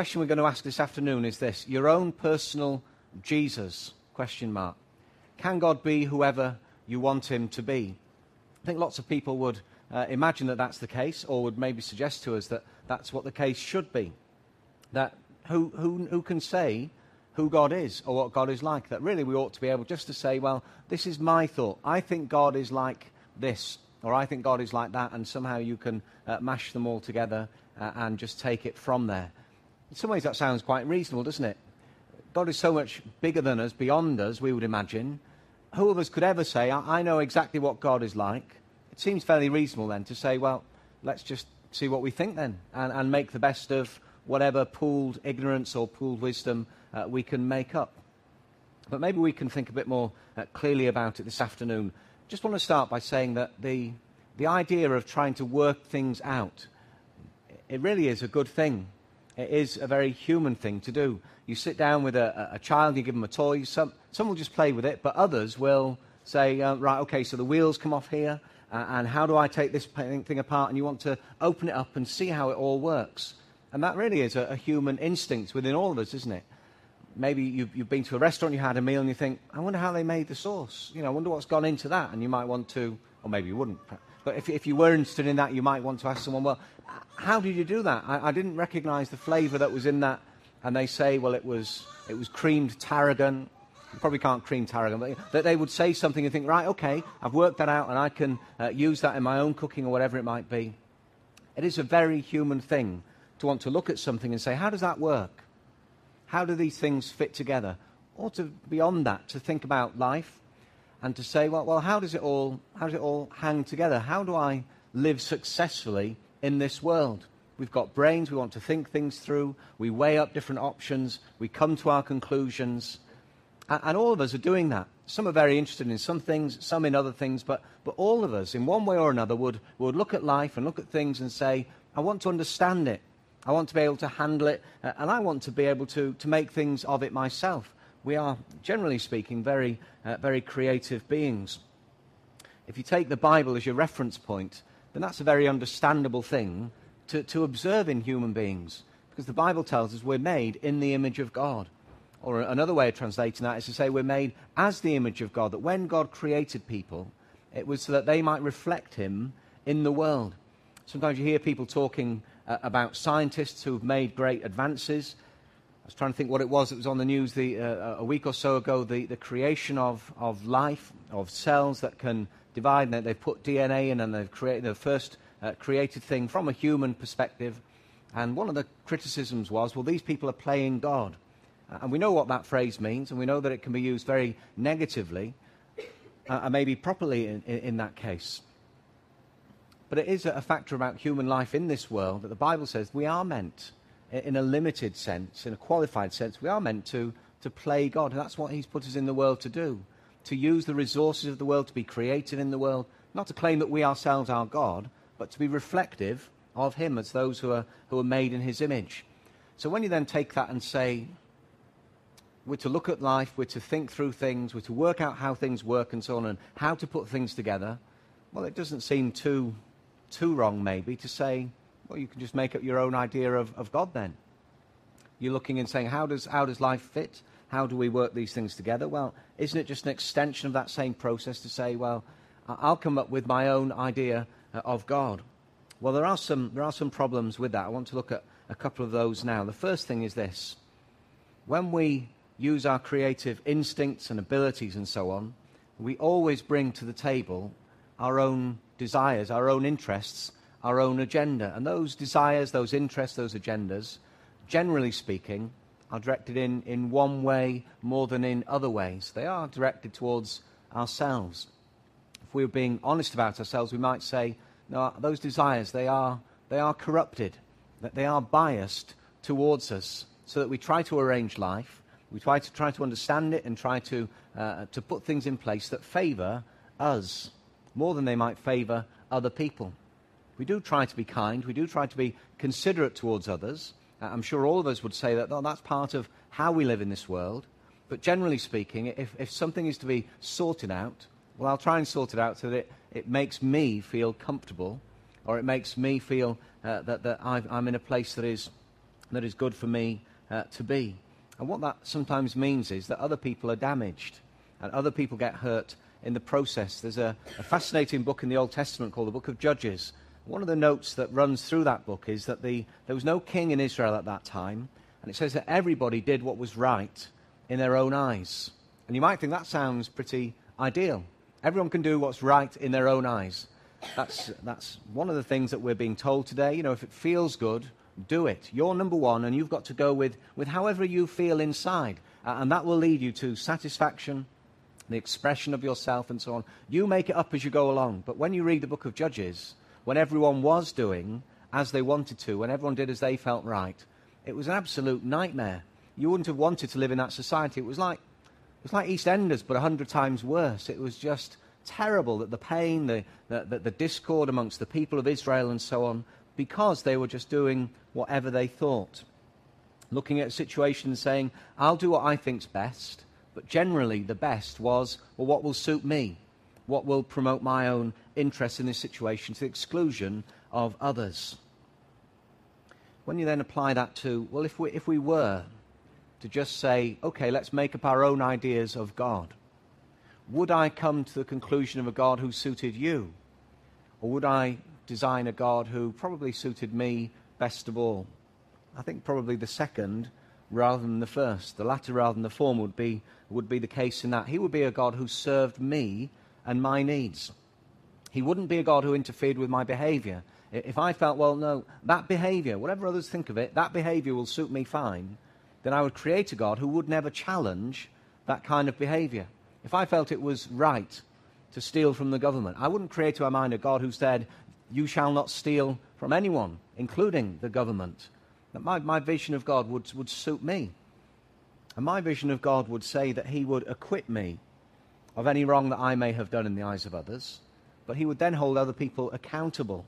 question we're going to ask this afternoon is this your own personal jesus question mark. Can god be whoever you want him to be? I think lots of people would uh, imagine that that's the case or would maybe suggest to us that that's what the case should be. That who, who, who can say who god is or what god is like? That really we ought to be able just to say well this is my thought. I think god is like this or i think god is like that and somehow you can uh, mash them all together uh, and just take it from there in some ways, that sounds quite reasonable, doesn't it? God is so much bigger than us, beyond us, we would imagine. Who of us could ever say, I, I know exactly what God is like? It seems fairly reasonable then to say, well, let's just see what we think then and, and make the best of whatever pooled ignorance or pooled wisdom uh, we can make up. But maybe we can think a bit more uh, clearly about it this afternoon. Just want to start by saying that the, the idea of trying to work things out, it really is a good thing. It is a very human thing to do. You sit down with a, a child, you give them a toy, some, some will just play with it, but others will say, uh, right, okay, so the wheels come off here, uh, and how do I take this thing apart? And you want to open it up and see how it all works. And that really is a, a human instinct within all of us, isn't it? Maybe you've, you've, been to a restaurant, you had a meal, and you think, I wonder how they made the sauce. You know, I wonder what's gone into that. And you might want to, or maybe you wouldn't. But if, if you were interested in that, you might want to ask someone, well, how did you do that? I, I didn't recognize the flavor that was in that. And they say, well, it was, it was creamed tarragon. You probably can't cream tarragon, but that they would say something and think, right, okay, I've worked that out and I can uh, use that in my own cooking or whatever it might be. It is a very human thing to want to look at something and say, how does that work? How do these things fit together? Or to beyond that, to think about life and to say, well, well how, does it all, how does it all hang together? How do I live successfully in this world? We've got brains, we want to think things through, we weigh up different options, we come to our conclusions, and, and all of us are doing that. Some are very interested in some things, some in other things, but, but all of us, in one way or another, would, would look at life and look at things and say, I want to understand it. I want to be able to handle it, and I want to be able to, to make things of it myself we are, generally speaking, very, uh, very creative beings. If you take the Bible as your reference point, then that's a very understandable thing to, to observe in human beings. Because the Bible tells us we're made in the image of God. Or another way of translating that is to say we're made as the image of God, that when God created people, it was so that they might reflect Him in the world. Sometimes you hear people talking uh, about scientists who've made great advances was trying to think what it was It was on the news the, uh, a week or so ago the, the creation of, of life, of cells that can divide. And they've put DNA in and they've created the first uh, created thing from a human perspective. And one of the criticisms was, well, these people are playing God. Uh, and we know what that phrase means, and we know that it can be used very negatively, uh, and maybe properly in, in, in, that case. But it is a factor about human life in this world that the Bible says we are meant in a limited sense, in a qualified sense, we are meant to, to play God. That's what He's put us in the world to do. To use the resources of the world, to be creative in the world, not to claim that we ourselves are God, but to be reflective of Him as those who are, who are made in His image. So when you then take that and say, we're to look at life, we're to think through things, we're to work out how things work and so on, and how to put things together, well, it doesn't seem too, too wrong, maybe, to say, well, you can just make up your own idea of, of God then. You're looking and saying, how does, how does life fit? How do we work these things together? Well, isn't it just an extension of that same process to say, well, I'll come up with my own idea uh, of God? Well, there are some, there are some problems with that. I want to look at a couple of those now. The first thing is this when we use our creative instincts and abilities and so on, we always bring to the table our own desires, our own interests, our own agenda. And those desires, those interests, those agendas, generally speaking, are directed in, in one way more than in other ways. They are directed towards ourselves. If we were being honest about ourselves, we might say, no, those desires, they are, they are corrupted, that they are biased towards us, so that we try to arrange life, we try to, try to understand it and try to, uh, to put things in place that favor us more than they might favor other people. We do try to be kind. We do try to be considerate towards others. Uh, I'm sure all of us would say that oh, that's part of how we live in this world. But generally speaking, if, if something is to be sorted out, well, I'll try and sort it out so that it, it makes me feel comfortable or it makes me feel uh, that, that i am in a place that is that is good for me uh, to be. And what that sometimes means is that other people are damaged and other people get hurt in the process. There's a, a fascinating book in the Old Testament called the Book of Judges. One of the notes that runs through that book is that the, there was no king in Israel at that time, and it says that everybody did what was right in their own eyes. And you might think that sounds pretty ideal. Everyone can do what's right in their own eyes. That's, that's one of the things that we're being told today. You know, if it feels good, do it. You're number one, and you've got to go with, with however you feel inside. Uh, and that will lead you to satisfaction, the expression of yourself, and so on. You make it up as you go along. But when you read the book of Judges, when everyone was doing as they wanted to, when everyone did as they felt right, it was an absolute nightmare. You wouldn't have wanted to live in that society. It was like, it was like EastEnders, but a hundred times worse. It was just terrible that the pain, the, the, the, discord amongst the people of Israel and so on, because they were just doing whatever they thought. Looking at a situation and saying, I'll do what I think's best, but generally the best was, well, what will suit me? What will promote my own interest in this situation to the exclusion of others? When you then apply that to, well, if we, if we were to just say, okay, let's make up our own ideas of God, would I come to the conclusion of a God who suited you? Or would I design a God who probably suited me best of all? I think probably the second rather than the first. The latter rather than the former would be, would be the case in that. He would be a God who served me and my needs. He wouldn't be a God who interfered with my behavior. If I felt, well, no, that behavior, whatever others think of it, that behavior will suit me fine, then I would create a God who would never challenge that kind of behavior. If I felt it was right to steal from the government, I wouldn't create to my mind a God who said, You shall not steal from anyone, including the government. That my, my vision of God would, would suit me. And my vision of God would say that He would acquit me of any wrong that I may have done in the eyes of others, but He would then hold other people accountable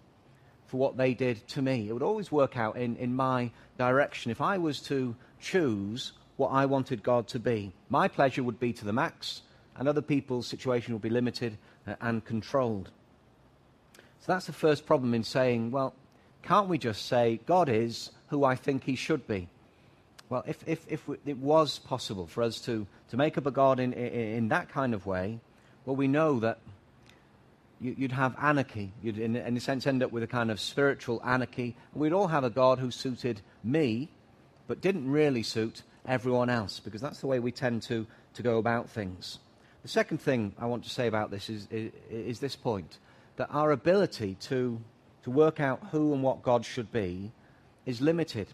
for what they did to me. It would always work out in, in my direction. If I was to choose what I wanted God to be, my pleasure would be to the max, and other people's situation would be limited and controlled. So that's the first problem in saying, well, can't we just say, God is who I think he should be? Well, if, if, if it was possible for us to, to make up a God in, in, in that kind of way, well, we know that you, would have anarchy. You'd, in, in a sense, end up with a kind of spiritual anarchy. We'd all have a God who suited me, but didn't really suit everyone else, because that's the way we tend to, to go about things. The second thing I want to say about this is, is, is this point that our ability to, to work out who and what God should be is limited.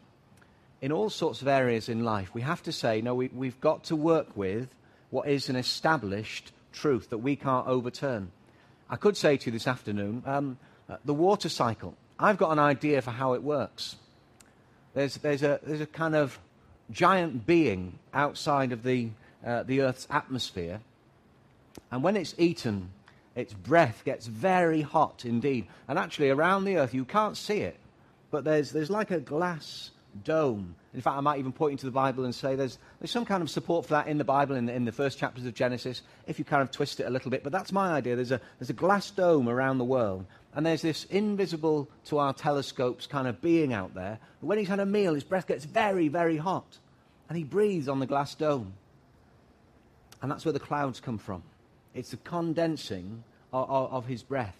In all sorts of areas in life, we have to say, no, we, we've got to work with what is an established truth that we can't overturn. I could say to you this afternoon um, uh, the water cycle. I've got an idea for how it works. There's, there's, a, there's a kind of giant being outside of the, uh, the Earth's atmosphere and when it's eaten, its breath gets very hot indeed. And actually, around the earth, you can't see it, but there's, there's like a glass dome. In fact, I might even point you to the Bible and say there's, there's some kind of support for that in the Bible, in the, in the first chapters of Genesis, if you kind of twist it a little bit. But that's my idea. There's a, there's a glass dome around the world, and there's this invisible to our telescopes kind of being out there. When he's had a meal, his breath gets very, very hot, and he breathes on the glass dome. And that's where the clouds come from. It's the condensing of, of, of his breath.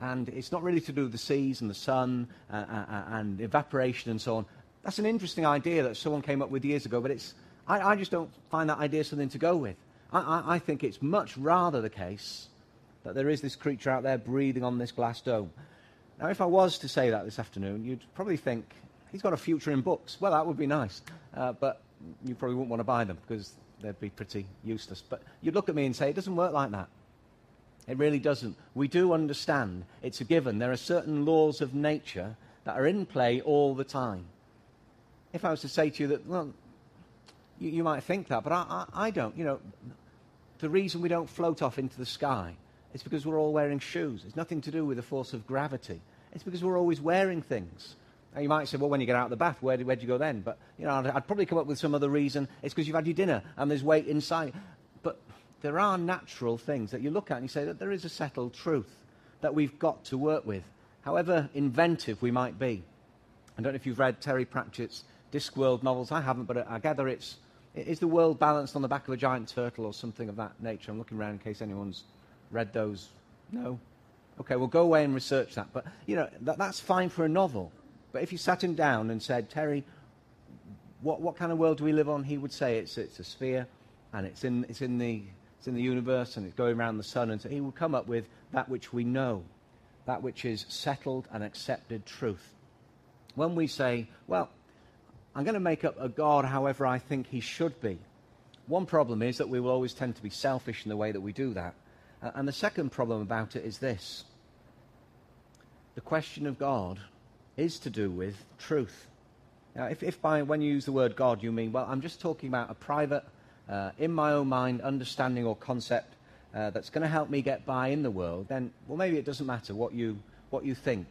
And it's not really to do with the seas and the sun uh, uh, uh, and evaporation and so on. That's an interesting idea that someone came up with years ago, but it's, I, I just don't find that idea something to go with. I, I, I think it's much rather the case that there is this creature out there breathing on this glass dome. Now, if I was to say that this afternoon, you'd probably think, he's got a future in books. Well, that would be nice. Uh, but you probably wouldn't want to buy them because they'd be pretty useless. But you'd look at me and say, it doesn't work like that. It really doesn't. We do understand it's a given. There are certain laws of nature that are in play all the time. If I was to say to you that, well, you, you might think that, but I, I, I don't. You know, the reason we don't float off into the sky is because we're all wearing shoes. It's nothing to do with the force of gravity. It's because we're always wearing things. Now you might say, well, when you get out of the bath, where where'd you go then? But, you know, I'd, I'd probably come up with some other reason. It's because you've had your dinner and there's weight inside. But there are natural things that you look at and you say that there is a settled truth that we've got to work with, however inventive we might be. I don't know if you've read Terry Pratchett's Discworld novels. I haven't, but I gather it's. Is the world balanced on the back of a giant turtle or something of that nature? I'm looking around in case anyone's read those. No? Okay, well, go away and research that. But, you know, that, that's fine for a novel. But if you sat him down and said, Terry, what, what kind of world do we live on? He would say it's, it's a sphere and it's in, it's, in the, it's in the universe and it's going around the sun. And so he would come up with that which we know, that which is settled and accepted truth. When we say, well, I'm going to make up a God however I think he should be, one problem is that we will always tend to be selfish in the way that we do that. And the second problem about it is this the question of God is to do with truth. Now, if, if by when you use the word God you mean, well, I'm just talking about a private, uh, in my own mind, understanding or concept uh, that's going to help me get by in the world, then, well, maybe it doesn't matter what you, what you think.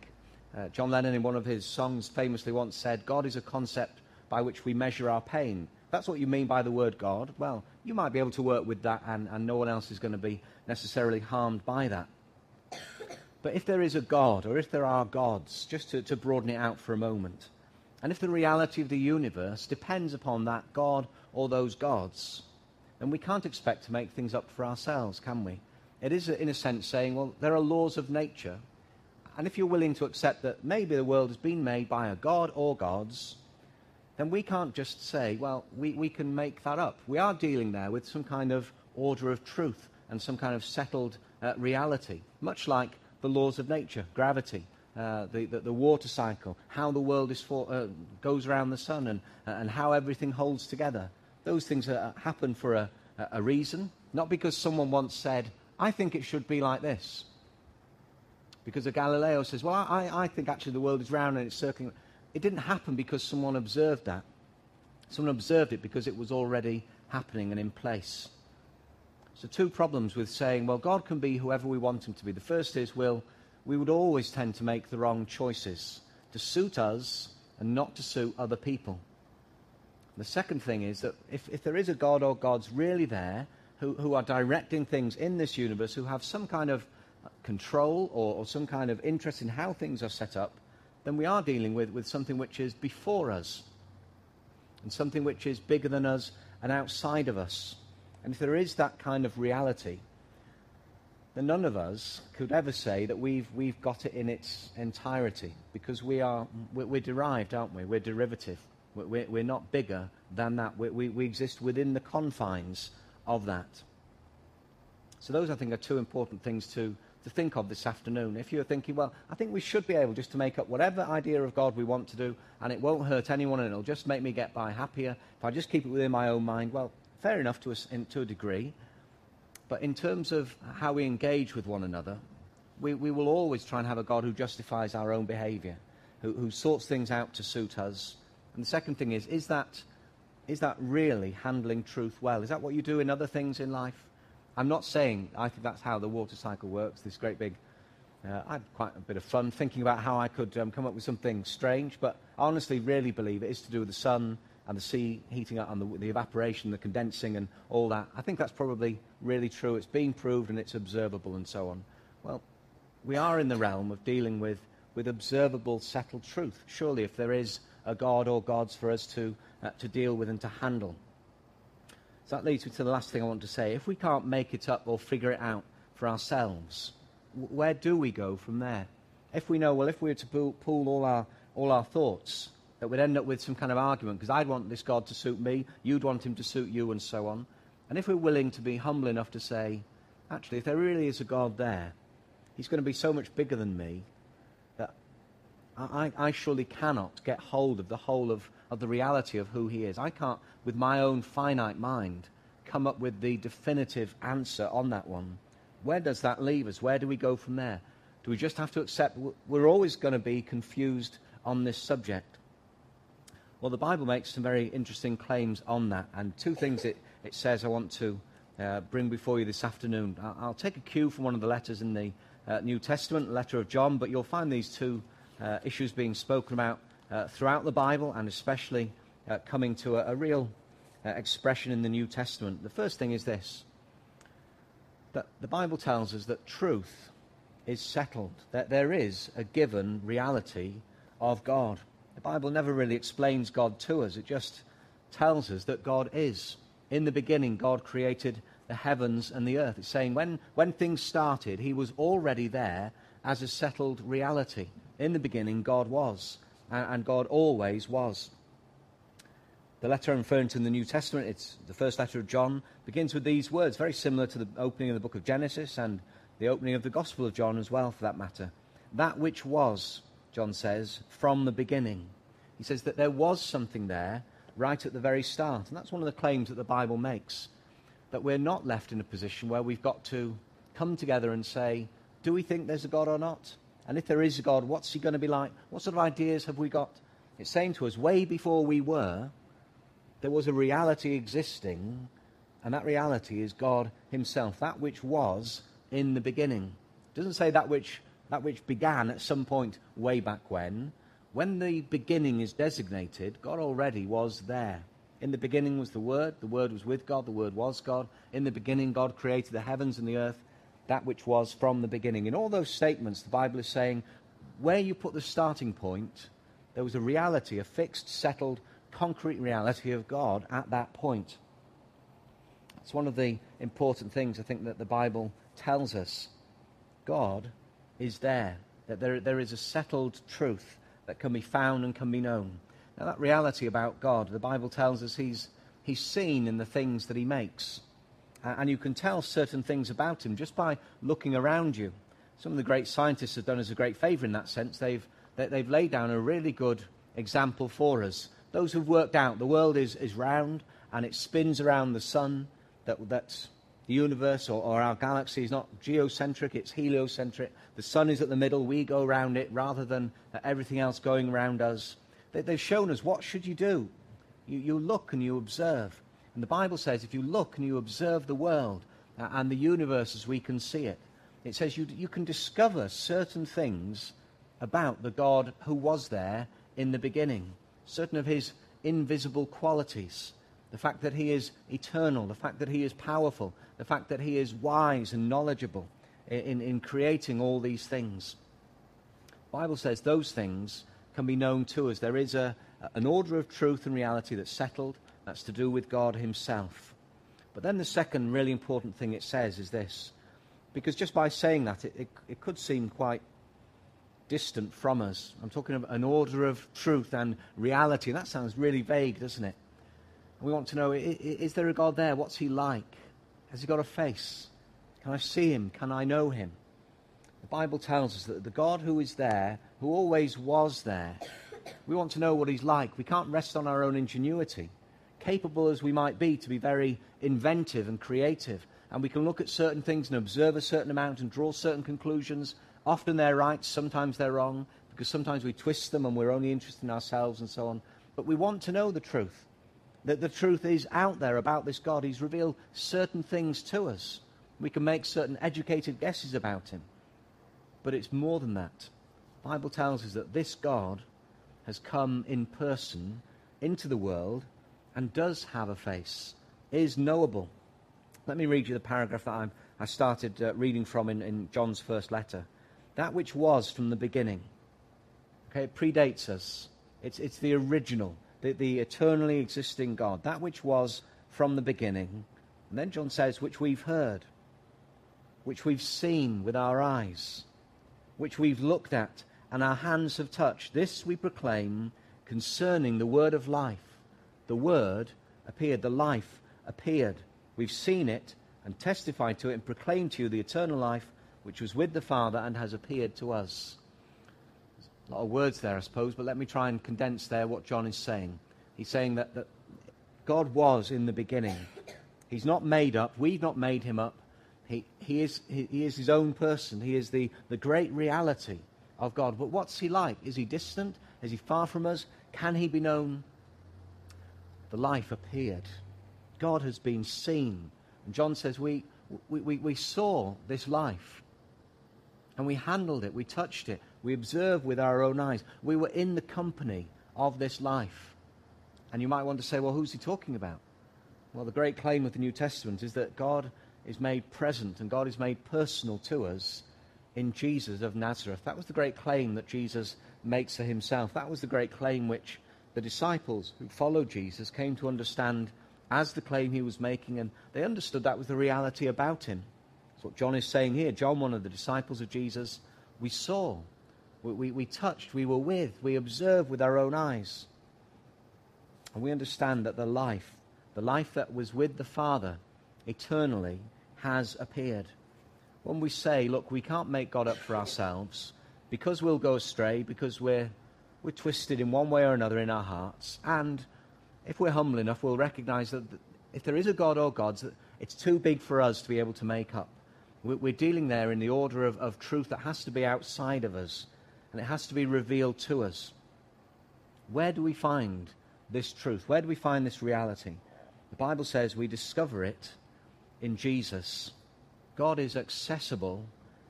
Uh, John Lennon, in one of his songs, famously once said, God is a concept by which we measure our pain. That's what you mean by the word God. Well, you might be able to work with that, and, and no one else is going to be necessarily harmed by that. But if there is a God, or if there are gods, just to, to broaden it out for a moment, and if the reality of the universe depends upon that God or those gods, then we can't expect to make things up for ourselves, can we? It is, in a sense, saying, well, there are laws of nature. And if you're willing to accept that maybe the world has been made by a God or gods, then we can't just say, well, we, we can make that up. We are dealing there with some kind of order of truth and some kind of settled uh, reality, much like the laws of nature, gravity, uh, the, the, the, water cycle, how the world is for, uh, goes around the sun, and, uh, and how everything holds together. Those things happen for a, a reason, not because someone once said, I think it should be like this. Because Galileo says, well, I, I think actually the world is round and it's circling. It didn't happen because someone observed that. Someone observed it because it was already happening and in place. So, two problems with saying, well, God can be whoever we want him to be. The first is, well, we would always tend to make the wrong choices to suit us and not to suit other people. The second thing is that if, if there is a God or gods really there who, who are directing things in this universe, who have some kind of control or, or some kind of interest in how things are set up, then we are dealing with, with something which is before us and something which is bigger than us and outside of us. And if there is that kind of reality, then none of us could ever say that we've, we've got it in its entirety because we are, we're, we're derived, aren't we? We're derivative. We're, we're not bigger than that. We, we, we exist within the confines of that. So those, I think, are two important things to, to think of this afternoon. If you're thinking, well, I think we should be able just to make up whatever idea of God we want to do, and it won't hurt anyone, and it'll just make me get by happier if I just keep it within my own mind, well, fair enough to a, in, to a degree. But in terms of how we engage with one another, we, we will always try and have a God who justifies our own behavior, who, who sorts things out to suit us. And the second thing is, is that, is that really handling truth well? Is that what you do in other things in life? I'm not saying I think that's how the water cycle works, this great big. Uh, I had quite a bit of fun thinking about how I could um, come up with something strange, but I honestly really believe it is to do with the sun and the sea heating up and the, the evaporation, the condensing, and all that. I think that's probably really true. It's been proved and it's observable and so on. Well, we are in the realm of dealing with, with observable, settled truth. Surely, if there is a God or gods for us to, uh, to deal with and to handle. So that leads me to the last thing I want to say. If we can't make it up or figure it out for ourselves, where do we go from there? If we know, well, if we were to pool, all, our, all our thoughts, that we'd end up with some kind of argument, because I'd want this God to suit me, you'd want him to suit you, and so on. And if we're willing to be humble enough to say, actually, if there really is a God there, he's going to be so much bigger than me that I, I surely cannot get hold of the whole of of the reality of who he is. I can't, with my own finite mind, come up with the definitive answer on that one. Where does that leave us? Where do we go from there? Do we just have to accept we're always going to be confused on this subject? Well, the Bible makes some very interesting claims on that, and two things it, it says I want to uh, bring before you this afternoon. I'll, take a cue from one of the letters in the uh, New Testament, the letter of John, but you'll find these two uh, issues being spoken about uh, throughout the Bible and especially uh, coming to a, a real uh, expression in the New Testament. The first thing is this that the Bible tells us that truth is settled, that there is a given reality of God. The Bible never really explains God to us, it just tells us that God is. In the beginning, God created the heavens and the earth. It's saying when, when things started, He was already there as a settled reality. In the beginning, God was, and God always was. The letter I'm referring to in the New Testament, it's the first letter of John, begins with these words, very similar to the opening of the book of Genesis and the opening of the Gospel of John as well, for that matter. That which was, John says, from the beginning. He says that there was something there right at the very start. And that's one of the claims that the Bible makes that we're not left in a position where we've got to come together and say, do we think there's a God or not? And if there is a God, what's he going to be like? What sort of ideas have we got? It's saying to us, way before we were, there was a reality existing, and that reality is God himself, that which was in the beginning. It doesn't say that which, that which began at some point way back when. When the beginning is designated, God already was there. In the beginning was the Word, the Word was with God, the Word was God. In the beginning, God created the heavens and the earth, that which was from the beginning. In all those statements, the Bible is saying where you put the starting point, there was a reality, a fixed, settled, concrete reality of God at that point. It's one of the important things I think that the Bible tells us. God is there, that there, there is a settled truth that can be found and can be known. Now, that reality about God, the Bible tells us he's, he's seen in the things that he makes. And you can tell certain things about him just by looking around you. Some of the great scientists have done us a great favor in that sense. They've, they've laid down a really good example for us. Those who've worked out the world is, is round and it spins around the sun, that, that the universe or, or our galaxy is not geocentric, it's heliocentric. The sun is at the middle, we go around it rather than everything else going around us. They, have shown us what should you do. You, you look and you observe. And the Bible says if you look and you observe the world uh, and the universe as we can see it, it says you, you can discover certain things about the God who was there in the beginning, certain of his invisible qualities. The fact that he is eternal, the fact that he is powerful, the fact that he is wise and knowledgeable in, in creating all these things. The Bible says those things can be known to us. There is a, an order of truth and reality that's settled, that's to do with God Himself. But then the second really important thing it says is this. Because just by saying that, it, it, it could seem quite distant from us. I'm talking of an order of truth and reality. That sounds really vague, doesn't it? We want to know is there a God there? What's He like? Has He got a face? Can I see Him? Can I know Him? The Bible tells us that the God who is there, who always was there, we want to know what He's like. We can't rest on our own ingenuity capable as we might be to be very inventive and creative. And we can look at certain things and observe a certain amount and draw certain conclusions. Often they're right, sometimes they're wrong, because sometimes we twist them and we're only interested in ourselves and so on. But we want to know the truth. That the truth is out there about this God. He's revealed certain things to us. We can make certain educated guesses about him. But it's more than that. The Bible tells us that this God has come in person into the world and does have a face, is knowable. Let me read you the paragraph that I'm, i started uh, reading from in, in John's first letter. That which was from the beginning. Okay, it predates us. It's, it's the original, the, the eternally existing God. That which was from the beginning. And then John says, which we've heard, which we've seen with our eyes, which we've looked at and our hands have touched. This we proclaim concerning the word of life the Word appeared, the life appeared. We've seen it and testified to it and proclaimed to you the eternal life which was with the Father and has appeared to us. There's a lot of words there, I suppose, but let me try and condense there what John is saying. He's saying that, that God was in the beginning. He's not made up. We've not made him up. He, he, is, he, he is his own person. He is the, the great reality of God. But what's he like? Is he distant? Is he far from us? Can he be known? The life appeared. God has been seen. And John says, we, we, we, we saw this life. And we handled it. We touched it. We observed with our own eyes. We were in the company of this life. And you might want to say, well, who's he talking about? Well, the great claim of the New Testament is that God is made present and God is made personal to us in Jesus of Nazareth. That was the great claim that Jesus makes for himself. That was the great claim which the disciples who followed Jesus came to understand as the claim he was making, and they understood that was the reality about him. That's what John is saying here. John, one of the disciples of Jesus, we saw, we, we, we touched, we were with, we observed with our own eyes. And we understand that the life, the life that was with the Father eternally, has appeared. When we say, look, we can't make God up for ourselves because we'll go astray, because we're, we're twisted in one way or another in our hearts, and if we're humble enough, we'll recognize that if there is a God or gods, it's too big for us to be able to make up. We're dealing there in the order of, of truth that has to be outside of us, and it has to be revealed to us. Where do we find this truth? Where do we find this reality? The Bible says we discover it in Jesus. God is accessible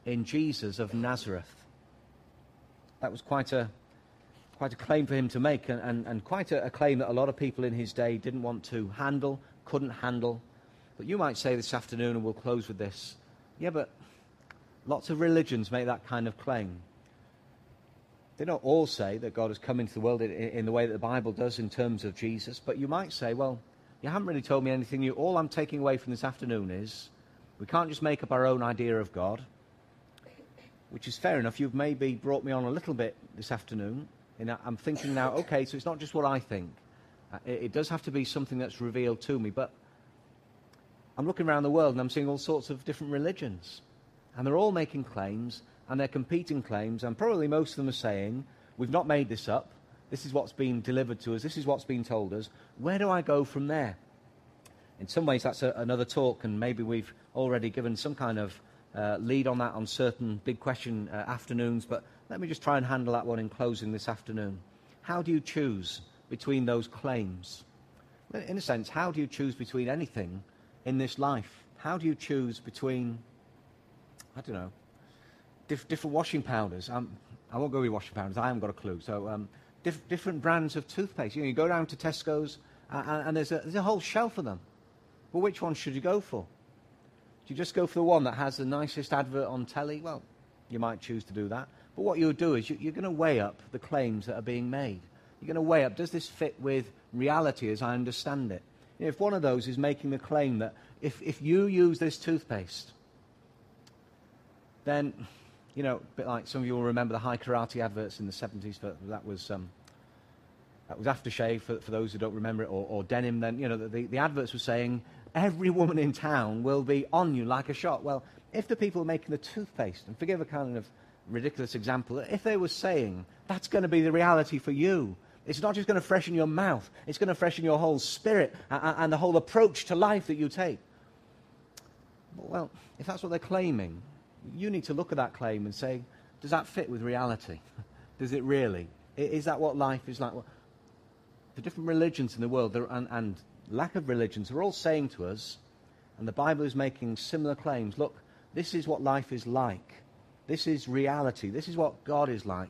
in Jesus of Nazareth. That was quite a quite a claim for him to make, and, and, and quite a, a, claim that a lot of people in his day didn't want to handle, couldn't handle. But you might say this afternoon, and we'll close with this yeah, but lots of religions make that kind of claim. They don't all say that God has come into the world in, in the way that the Bible does in terms of Jesus, but you might say, well, you haven't really told me anything new. All I'm taking away from this afternoon is we can't just make up our own idea of God, which is fair enough. You've maybe brought me on a little bit this afternoon. I'm thinking now, okay, so it's not just what I think. Uh, it, it does have to be something that's revealed to me. But I'm looking around the world and I'm seeing all sorts of different religions. And they're all making claims, and they're competing claims, and probably most of them are saying, We've not made this up. This is what's been delivered to us. This is what's been told us. Where do I go from there? In some ways, that's a, another talk, and maybe we've already given some kind of uh, lead on that on certain big question uh, afternoons, but let me just try and handle that one in closing this afternoon. How do you choose between those claims? In a sense, how do you choose between anything in this life? How do you choose between, I don't know, diff- different washing powders? Um, I won't go with washing powders. I haven't got a clue. So um, diff- different brands of toothpaste. You, know, you go down to Tesco's uh, and there's a, there's a whole shelf of them. But which one should you go for? Do you just go for the one that has the nicest advert on telly? Well, you might choose to do that. But what you'll do is you, are going to weigh up the claims that are being made. You're going to weigh up, does this fit with reality as I understand it? If one of those is making the claim that if, if you use this toothpaste, then, you know, a bit like some of you will remember the Hai Karate adverts in the 70s, but that was, um, that was aftershave for, for those who don't remember it, or, or denim, then, you know, the, the adverts were saying, every woman in town will be on you like a shot. Well, if the people making the toothpaste, and forgive a kind of ridiculous example, if they were saying that's going to be the reality for you, it's not just going to freshen your mouth, it's going to freshen your whole spirit and, the whole approach to life that you take. Well, if that's what they're claiming, you need to look at that claim and say, does that fit with reality? does it really? Is that what life is like? The different religions in the world and lack of religions are all saying to us, and the Bible is making similar claims look, this is what life is like. This is reality. This is what God is like.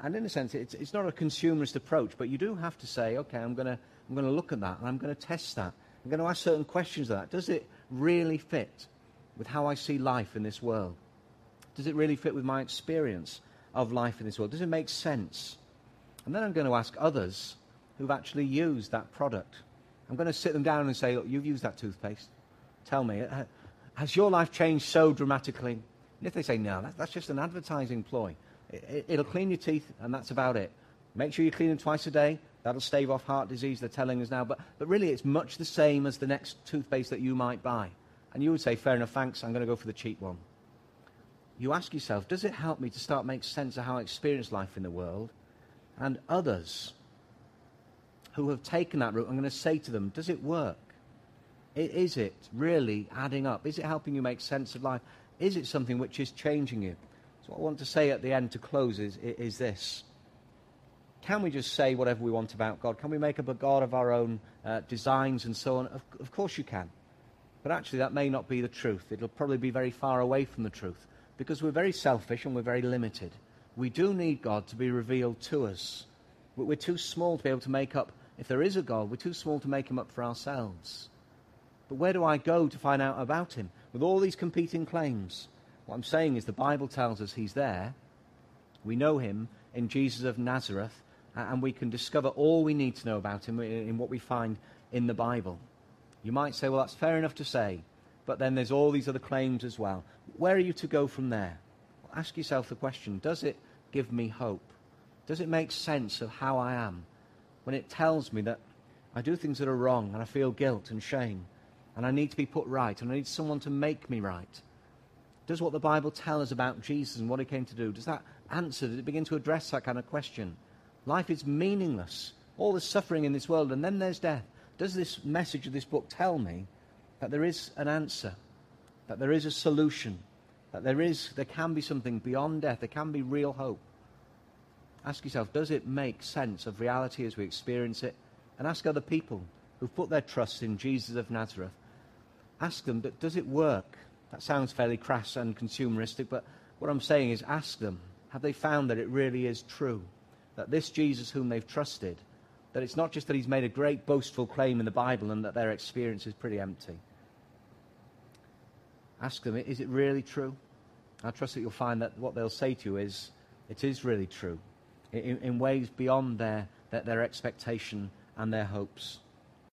And in a sense, it's, it's not a consumerist approach, but you do have to say, okay, I'm going to I'm going to look at that and I'm going to test that. I'm going to ask certain questions of that. Does it really fit with how I see life in this world? Does it really fit with my experience of life in this world? Does it make sense? And then I'm going to ask others who've actually used that product. I'm going to sit them down and say, look, you've used that toothpaste. Tell me, uh, has your life changed so dramatically? And if they say, no, that's just an advertising ploy, it, will clean your teeth, and that's about it. Make sure you clean them twice a day. That'll stave off heart disease, they're telling us now. But, but really, it's much the same as the next toothpaste that you might buy. And you would say, fair enough, thanks, I'm going to go for the cheap one. You ask yourself, does it help me to start make sense of how I experience life in the world? And others who have taken that route, I'm going to say to them, does it work? Is it really adding up? Is it helping you make sense of life? Is it something which is changing you? So what I want to say at the end to close is, is this. Can we just say whatever we want about God? Can we make up a God of our own uh, designs and so on? Of, of course you can. But actually, that may not be the truth. It'll probably be very far away from the truth because we're very selfish and we're very limited. We do need God to be revealed to us. We're too small to be able to make up, if there is a God, we're too small to make him up for ourselves. But where do I go to find out about him? With all these competing claims, What I'm saying is the Bible tells us he's there. We know him in Jesus of Nazareth, and we can discover all we need to know about him in what we find in the Bible. You might say, well, that's fair enough to say, but then there's all these other claims as well. Where are you to go from there? Well, ask yourself the question does it give me hope? Does it make sense of how I am when it tells me that I do things that are wrong and I feel guilt and shame and I need to be put right and I need someone to make me right? Does what the Bible tell us about Jesus and what he came to do, does that answer, does it begin to address that kind of question? Life is meaningless. All the suffering in this world and then there's death. Does this message of this book tell me that there is an answer, that there is a solution, that there is, there can be something beyond death, there can be real hope? Ask yourself, does it make sense of reality as we experience it? And ask other people who've put their trust in Jesus of Nazareth. Ask them, but does it work? That sounds fairly crass and consumeristic, but what I'm saying is ask them, have they found that it really is true? That this Jesus whom they've trusted, that it's not just that he's made a great boastful claim in the Bible and that their experience is pretty empty. Ask them, is it really true? I trust that you'll find that what they'll say to you is, it is really true in, in ways beyond their, their, their expectation and their hopes.